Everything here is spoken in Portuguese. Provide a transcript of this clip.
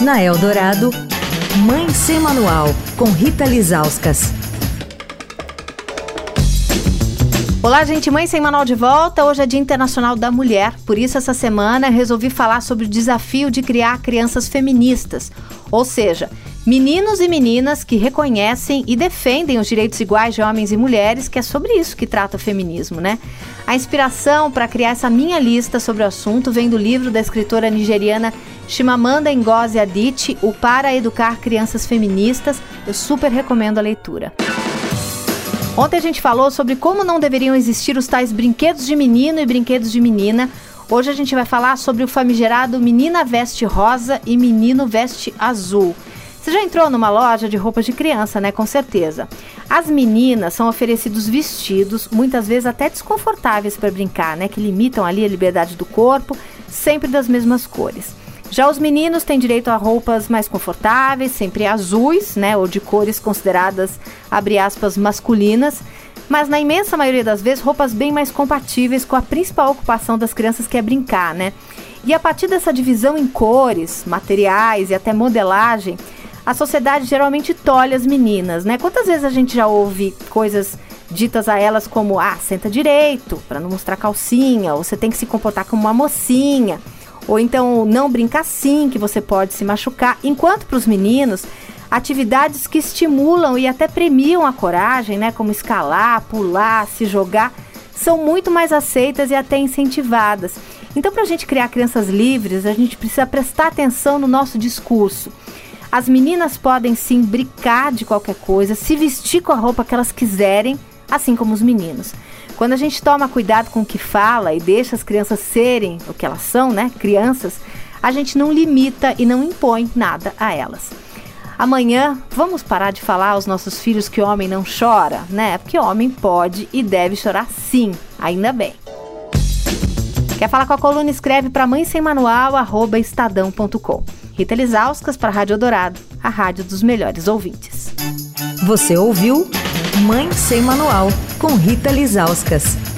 Na Eldorado, Mãe Sem Manual, com Rita Lizauskas. Olá, gente, Mãe Sem Manual de volta. Hoje é Dia Internacional da Mulher, por isso essa semana resolvi falar sobre o desafio de criar crianças feministas, ou seja, Meninos e meninas que reconhecem e defendem os direitos iguais de homens e mulheres, que é sobre isso que trata o feminismo, né? A inspiração para criar essa minha lista sobre o assunto vem do livro da escritora nigeriana Chimamanda Ngozi Adichie, O Para Educar Crianças Feministas. Eu super recomendo a leitura. Ontem a gente falou sobre como não deveriam existir os tais brinquedos de menino e brinquedos de menina. Hoje a gente vai falar sobre o famigerado Menina Veste Rosa e Menino Veste Azul. Você já entrou numa loja de roupas de criança, né? Com certeza. As meninas são oferecidos vestidos, muitas vezes até desconfortáveis para brincar, né? Que limitam ali a liberdade do corpo, sempre das mesmas cores. Já os meninos têm direito a roupas mais confortáveis, sempre azuis, né? Ou de cores consideradas, abre aspas, masculinas. Mas na imensa maioria das vezes, roupas bem mais compatíveis com a principal ocupação das crianças que é brincar, né? E a partir dessa divisão em cores, materiais e até modelagem, a sociedade geralmente tolhe as meninas, né? Quantas vezes a gente já ouve coisas ditas a elas como: ah, senta direito, para não mostrar calcinha, ou você tem que se comportar como uma mocinha, ou então não brinca assim, que você pode se machucar. Enquanto para os meninos, atividades que estimulam e até premiam a coragem, né, como escalar, pular, se jogar, são muito mais aceitas e até incentivadas. Então, para a gente criar crianças livres, a gente precisa prestar atenção no nosso discurso. As meninas podem sim brincar de qualquer coisa, se vestir com a roupa que elas quiserem, assim como os meninos. Quando a gente toma cuidado com o que fala e deixa as crianças serem o que elas são, né? Crianças, a gente não limita e não impõe nada a elas. Amanhã, vamos parar de falar aos nossos filhos que homem não chora, né? Porque homem pode e deve chorar sim, ainda bem. Quer falar com a coluna? Escreve para mãe sem manual, arroba estadão.com. Rita Lizauskas para a Rádio Dourado, a rádio dos melhores ouvintes. Você ouviu Mãe Sem Manual, com Rita Lizauskas.